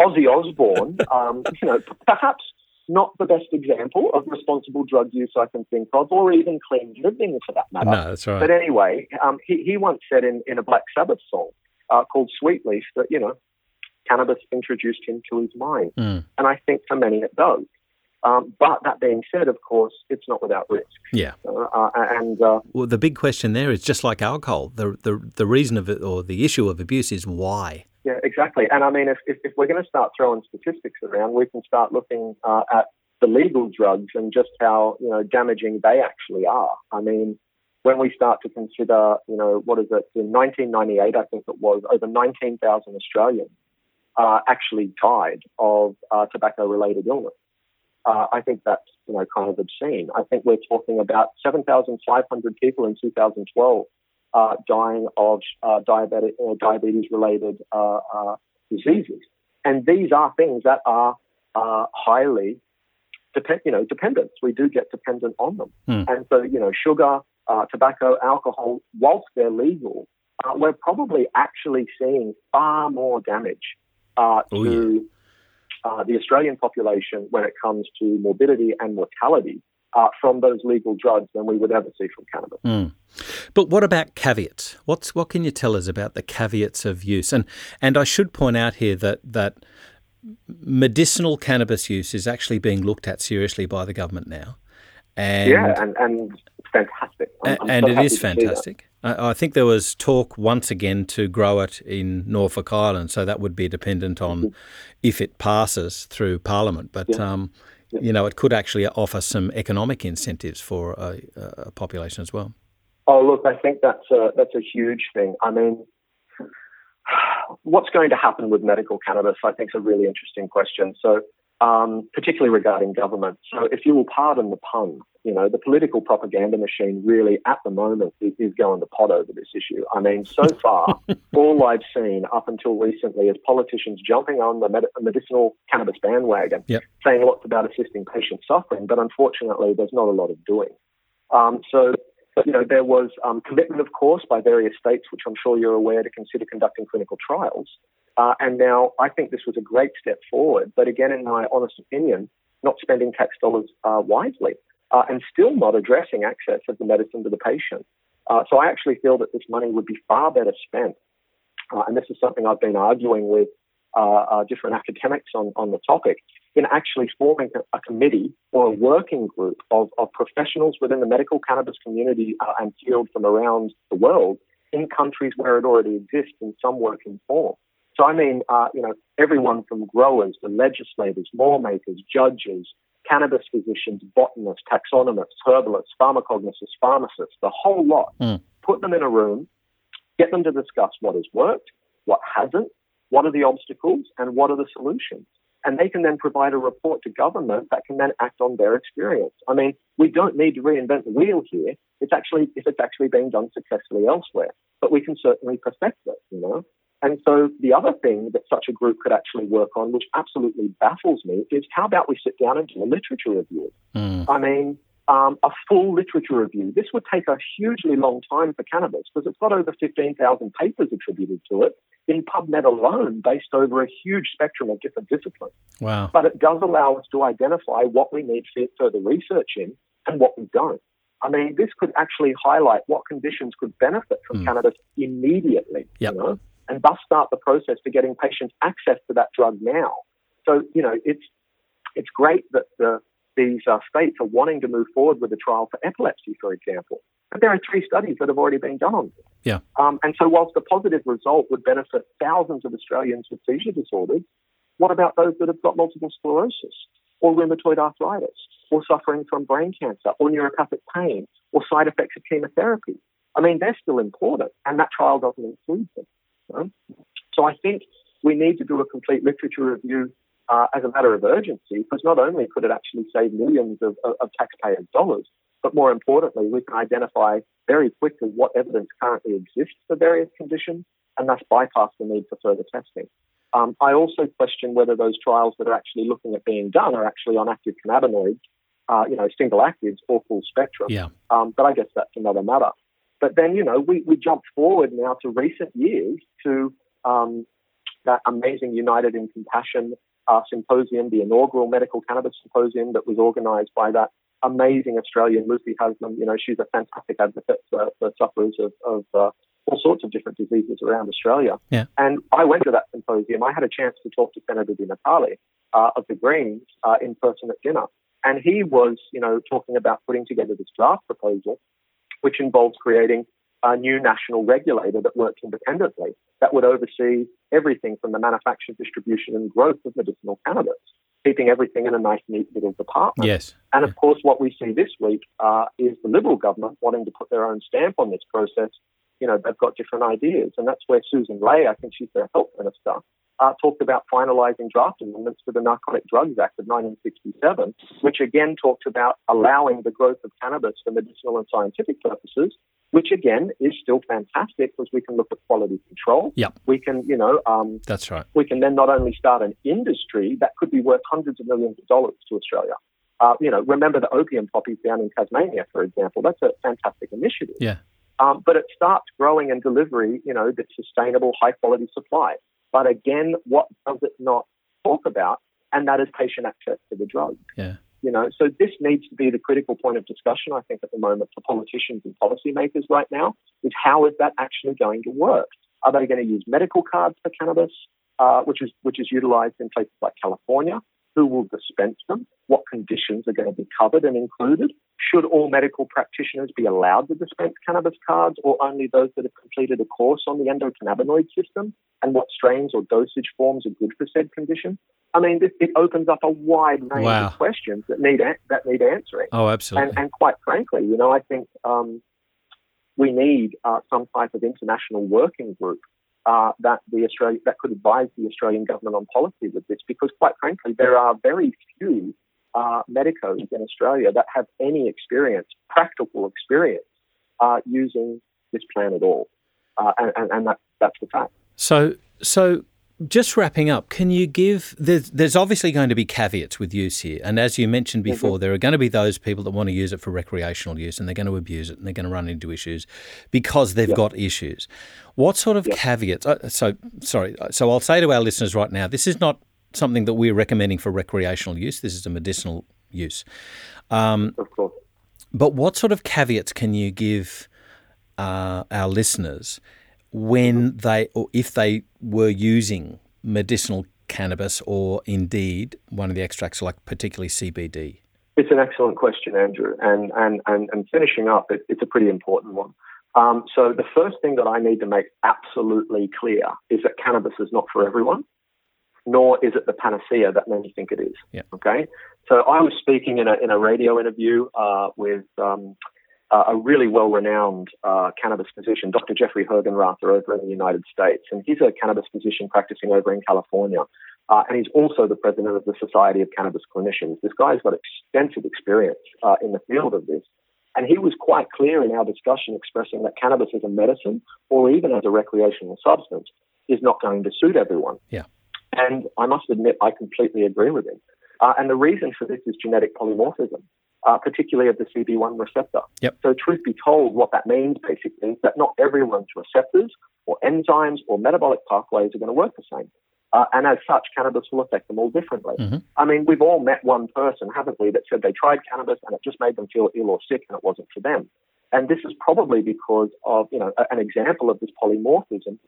Ozzy Osbourne, um, you know, perhaps not the best example of responsible drug use I can think of, or even clean living for that matter. No, that's right. But anyway, um, he, he once said in, in a Black Sabbath song uh, called Sweet Leaf that, you know, cannabis introduced him to his mind. Mm. And I think for many it does. Um, but that being said, of course, it's not without risk. Yeah. Uh, uh, and uh, Well, the big question there is just like alcohol. The the the reason of it or the issue of abuse is why. yeah, exactly. And I mean, if, if, if we're going to start throwing statistics around, we can start looking uh, at the legal drugs and just how you know damaging they actually are. I mean, when we start to consider, you know, what is it? In 1998, I think it was over 19,000 Australians uh, actually died of uh, tobacco-related illness. Uh, I think that's you know kind of obscene. I think we're talking about 7,500 people in 2012 uh, dying of uh, diabetic or diabetes-related uh, uh, diseases, and these are things that are uh, highly depend, you know, dependent. We do get dependent on them, Hmm. and so you know, sugar, uh, tobacco, alcohol, whilst they're legal, uh, we're probably actually seeing far more damage uh, Oh, to uh, the Australian population when it comes to morbidity and mortality uh, from those legal drugs than we would ever see from cannabis. Mm. But what about caveats? What's what can you tell us about the caveats of use? And and I should point out here that that medicinal cannabis use is actually being looked at seriously by the government now. And yeah, and, and fantastic. I'm- I'm and so it is to see that. fantastic. I, think there was talk once again to grow it in Norfolk Island, so that would be dependent on if it passes through Parliament. But Mm-hmm. Yeah. um, Yeah. you know, it could actually offer some economic incentives for a, a population as well. Oh, look, I think that's a, that's a huge thing. I mean, what's going to happen with medical cannabis, I think, is a really interesting question. So, um, particularly regarding government. So, if you will pardon the pun, you know, the political propaganda machine really, at the moment, is, is going to pot over this issue. I mean, so [laughs] far, all I've seen up until recently is politicians jumping on the med- medicinal cannabis bandwagon, Yep. saying lots about assisting patient suffering, but unfortunately, there's not a lot of doing. Um, so, you know, there was um, commitment, of course, by various states, which I'm sure you're aware, to consider conducting clinical trials. Uh, and now I think this was a great step forward, but again, in my honest opinion, not spending tax dollars uh, wisely uh, and still not addressing access of the medicine to the patient. Uh, so I actually feel that this money would be far better spent. Uh, and this is something I've been arguing with uh, uh, different academics on, on the topic in actually forming a, committee or a working group of, of professionals within the medical cannabis community uh, and field from around the world in countries where it already exists in some working form. So I mean, uh, you know, everyone from growers to legislators, lawmakers, judges, cannabis physicians, botanists, taxonomists, herbalists, pharmacognosists, pharmacists, the whole lot. Mm. Put them in a room, get them to discuss what has worked, what hasn't, what are the obstacles, and what are the solutions. And they can then provide a report to government that can then act on their experience. I mean, we don't need to reinvent the wheel here. It's actually if it's actually being done successfully elsewhere, but we can certainly perfect it. You know. And so the other thing that such a group could actually work on, which absolutely baffles me, is how about we sit down and do a literature review? Mm. I mean, um, a full literature review. This would take a hugely long time for cannabis because it's got over 15,000 papers attributed to it in PubMed alone, based over a huge spectrum of different disciplines. Wow. But it does allow us to identify what we need for further research in and what we don't. I mean, this could actually highlight what conditions could benefit from Mm. cannabis immediately, Yep. you know, and thus start the process to getting patients access to that drug now. So, you know, it's it's great that the, these uh, states are wanting to move forward with a trial for epilepsy, for example. But there are three studies that have already been done on this. Yeah. Um, and so, whilst the positive result would benefit thousands of Australians with seizure disorders, what about those that have got multiple sclerosis or rheumatoid arthritis or suffering from brain cancer or neuropathic pain or side effects of chemotherapy? I mean, they're still important, and that trial doesn't include them. So I think we need to do a complete literature review uh, as a matter of urgency, because not only could it actually save millions of, of, of taxpayers' dollars, But more importantly, we can identify very quickly what evidence currently exists for various conditions and thus bypass the need for further testing. Um, I also question whether those trials that are actually looking at being done are actually on active cannabinoids, uh, you know, single actives or full spectrum. Yeah. Um, but I guess that's another matter. But then, you know, we, we jump forward now to recent years to um, that amazing United in Compassion uh, symposium, the inaugural medical cannabis symposium that was organized by that amazing Australian Lucy Haslam. You know, she's a fantastic advocate for, for sufferers of, of uh, all sorts of different diseases around Australia. Yeah. And I went to that symposium. I had a chance to talk to Senator Di Natale uh, of the Greens uh, in person at dinner. And he was, you know, talking about putting together this draft proposal, which involves creating a new national regulator that works independently that would oversee everything from the manufacture, distribution, and growth of medicinal cannabis, keeping everything in a nice, neat little department. Yes. And of course, what we see this week uh, is the Liberal government wanting to put their own stamp on this process. You know, they've got different ideas, and that's where Susan Ley, I think she's their health minister, uh, talked about finalising draft amendments to the Narcotic Drugs Act of 1967, which again talked about allowing the growth of cannabis for medicinal and scientific purposes, which again is still fantastic because we can look at quality control. Yep. We can, you know, um, That's right. we can then not only start an industry that could be worth hundreds of millions of dollars to Australia. Uh, you know, remember the opium poppies down in Tasmania, for example. That's a fantastic initiative. Yeah. Um, but it starts growing and delivery, you know, the sustainable, high quality supply. But again, what does it not talk about? And that is patient access to the drug. Yeah. You know, so this needs to be the critical point of discussion, I think, at the moment for politicians and policymakers right now, is how is that actually going to work? Are they going to use medical cards for cannabis, uh, which is which is utilized in places like California? Who will dispense them? What conditions are going to be covered and included? Should all medical practitioners be allowed to dispense cannabis cards or only those that have completed a course on the endocannabinoid system? And what strains or dosage forms are good for said condition? I mean, this, it opens up a wide range Wow. of questions that need a- that need answering. Oh, absolutely. And, and quite frankly, you know, I think um, we need uh, some type of international working group uh, that the Australia that could advise the Australian government on policy with this, because quite frankly, there are very few uh, medicos in Australia that have any experience, practical experience, uh, using this plan at all, uh, and, and, and that, that's the fact. So, so just wrapping up, can you give? There's, there's obviously going to be caveats with use here, and as you mentioned before, there are going to be those people that want to use it for recreational use, and they're going to abuse it, and they're going to run into issues because they've got issues. What sort of caveats? uh, So, sorry. So, I'll say to our listeners right now, this is not something that we're recommending for recreational use. This is a medicinal use. Um, Of course. but what sort of caveats can you give uh, our listeners when they, or if they were using medicinal cannabis or indeed one of the extracts like particularly CBD? It's an excellent question, Andrew. And, and, and, and finishing up, it, it's a pretty important one. Um, so, the first thing that I need to make absolutely clear is that cannabis is not for everyone, nor is it the panacea that many think it is. Yeah. Okay. So, I was speaking in a, in a radio interview uh, with um, uh, a really well renowned uh, cannabis physician, Dr. Jeffrey Hergenrather, over in the United States. And he's a cannabis physician practicing over in California. Uh, and he's also the president of the Society of Cannabis Clinicians. This guy's got extensive experience uh, in the field of this. And he was quite clear in our discussion expressing that cannabis as a medicine or even as a recreational substance is not going to suit everyone. Yeah. And I must admit, I completely agree with him. Uh, and the reason for this is genetic polymorphism, uh, particularly of the CB1 receptor. Yep. So, truth be told, what that means basically is that not everyone's receptors or enzymes or metabolic pathways are going to work the same. Uh, and as such, cannabis will affect them all differently. Mhm. I mean, we've all met one person, haven't we, that said they tried cannabis and it just made them feel ill or sick and it wasn't for them. And this is probably because of, you know, an example of this polymorphism,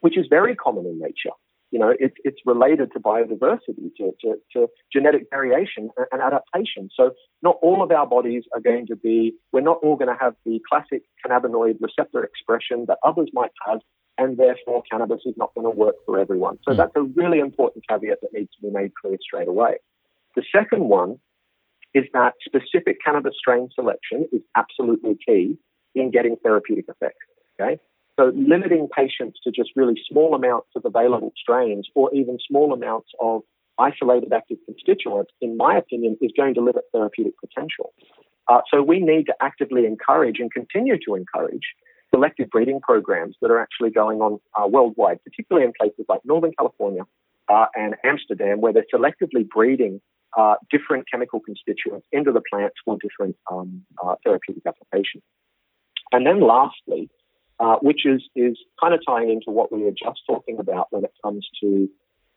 which is very common in nature. You know, it's it's related to biodiversity, to, to, to genetic variation and, adaptation. So not all of our bodies are going to be, we're not all going to have the classic cannabinoid receptor expression that others might have, and therefore cannabis is not going to work for everyone. So Mm. that's a really important caveat that needs to be made clear straight away. The second one is that specific cannabis strain selection is absolutely key in getting therapeutic effects. Okay? So limiting patients to just really small amounts of available strains or even small amounts of isolated active constituents, in my opinion, is going to limit therapeutic potential. Uh, so we need to actively encourage and continue to encourage selective breeding programs that are actually going on uh, worldwide, particularly in places like Northern California uh, and Amsterdam, where they're selectively breeding uh, different chemical constituents into the plants for different um, uh, therapeutic applications. And then lastly, uh, which is, is kind of tying into what we were just talking about when it comes to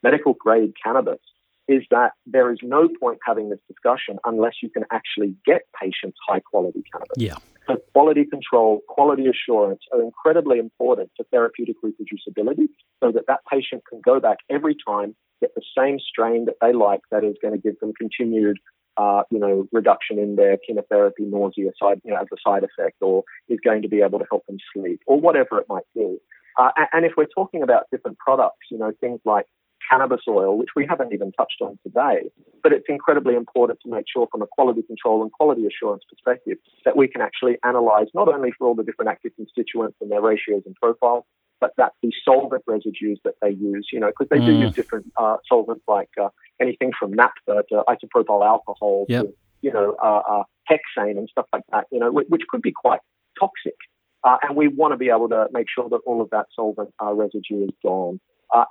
medical grade cannabis, is that there is no point having this discussion unless you can actually get patients high quality cannabis. Yeah. So quality control, quality assurance are incredibly important to therapeutic reproducibility so that that patient can go back every time, get the same strain that they like that is going to give them continued uh, you know, reduction in their chemotherapy, nausea side, you know, as a side effect, or is going to be able to help them sleep, or whatever it might be. Uh, and if we're talking about different products, you know, things like cannabis oil, which we haven't even touched on today, but it's incredibly important to make sure from a quality control and quality assurance perspective that we can actually analyze not only for all the different active constituents and their ratios and profiles, but that the solvent residues that they use, you know, because they mm. do use different uh, solvents like uh, anything from naphtha to isopropyl alcohol yep. to, you know, uh, uh, hexane and stuff like that, you know, which, which could be quite toxic. Uh, and we want to be able to make sure that all of that solvent uh, residue is gone.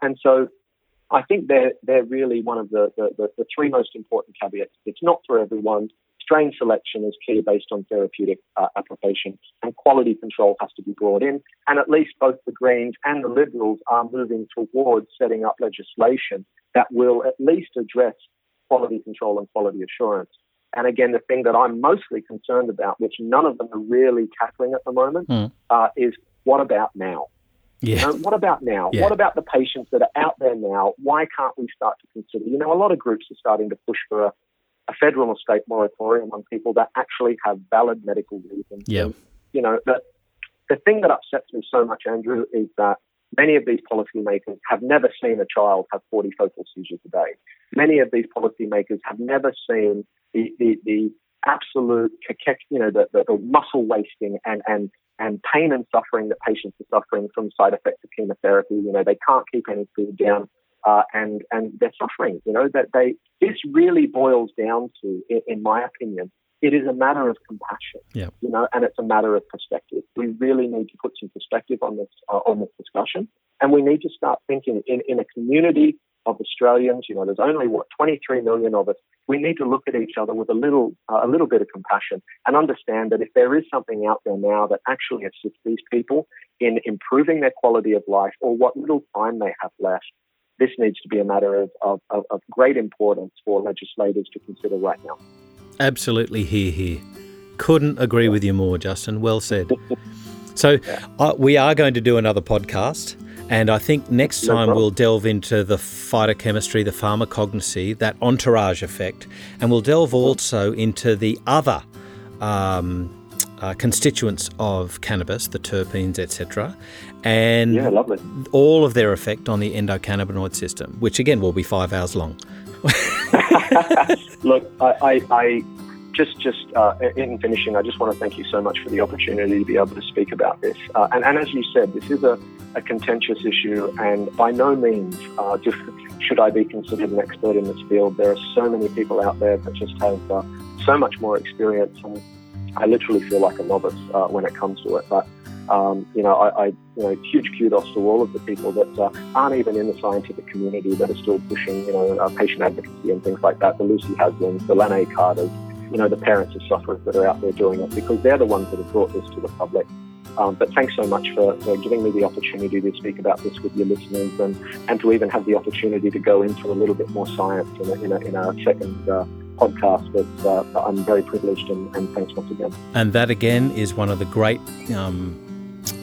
and so I think they're, they're really one of the, the, the, the three most important caveats. It's not for everyone. Strain selection is key based on therapeutic uh, application, and quality control has to be brought in. And at least both the Greens and the Liberals are moving towards setting up legislation that will at least address quality control and quality assurance. And again, the thing that I'm mostly concerned about, which none of them are really tackling at the moment, mm. uh, is what about now? Yeah. You know, what about now? Yeah. What about the patients that are out there now? Why can't we start to consider? You know, a lot of groups are starting to push for a, a federal or state moratorium on people that actually have valid medical reasons. Yeah. And, you know, the, the thing that upsets me so much, Andrew, is that many of these policymakers have never seen a child have 40 focal seizures a day. Many of these policymakers have never seen the, the, the absolute, you know, the, the, the muscle wasting and, and and pain and suffering that patients are suffering from side effects of chemotherapy. You know, they can't keep any food down, uh, and and they're suffering. You know, that they this really boils down to, in, in my opinion, it is a matter of compassion. Yeah. You know, and it's a matter of perspective. We really need to put some perspective on this uh, on this discussion, and we need to start thinking in in a community of Australians. You know, there's only what 23 million of us. We need to look at each other with a little uh, a little bit of compassion and understand that if there is something out there now that actually assists these people in improving their quality of life or what little time they have left, this needs to be a matter of, of, of, great importance for legislators to consider right now. Absolutely, hear, hear. Couldn't agree with you more, Justin. Well said. So, [laughs] yeah. uh, we are going to do another podcast. And I think next time no we'll delve into the phytochemistry, the pharmacognosy, that entourage effect, and we'll delve also into the other um, uh, constituents of cannabis, the terpenes, etc., and yeah, all of their effect on the endocannabinoid system, which again will be five hours long. [laughs] Look, I, I, I just just uh, in finishing, I just want to thank you so much for the opportunity to be able to speak about this. Uh, and, and, as you said, this is a, a contentious issue, and by no means uh, just [laughs] should I be considered an expert in this field. There are so many people out there that just have uh, so much more experience, and I literally feel like a novice uh, when it comes to it. But um, you know, I, I, you know, huge kudos to all of the people that uh, aren't even in the scientific community that are still pushing, you know, uh, patient advocacy and things like that. The Lucy Haslams, the Lanai Carters, you know, the parents of sufferers that are out there doing it because they're the ones that have brought this to the public. Um, but thanks so much for, for, giving me the opportunity to speak about this with your listeners and, and to even have the opportunity to go into a little bit more science in a, in a, in a second uh, podcast. But uh, I'm very privileged and, and, thanks once again. And that again is one of the great um,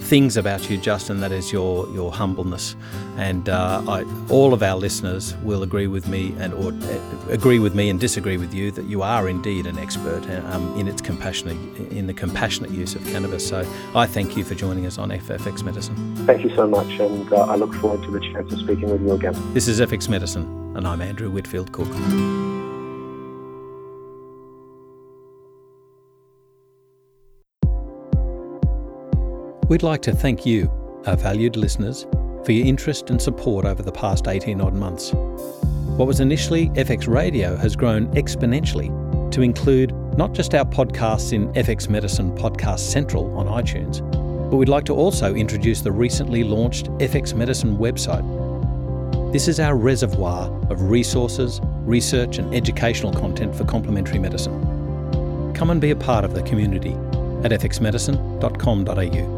things about you, Justin. That is your your humbleness, and uh, I, all of our listeners will agree with me and or uh, agree with me and disagree with you that you are indeed an expert um, in its compassionate in the compassionate use of cannabis. So I thank you for joining us on FX Medicine. Thank you so much, and uh, I look forward to the chance of speaking with you again. This is FX Medicine, and I'm Andrew Whitfield Cook. We'd like to thank you, our valued listeners, for your interest and support over the past 18 odd months. What was initially FX Radio has grown exponentially to include not just our podcasts in FX Medicine Podcast Central on iTunes, but we'd like to also introduce the recently launched FX Medicine website. This is our reservoir of resources, research, and educational content for complementary medicine. Come and be a part of the community at fxmedicine.com.au.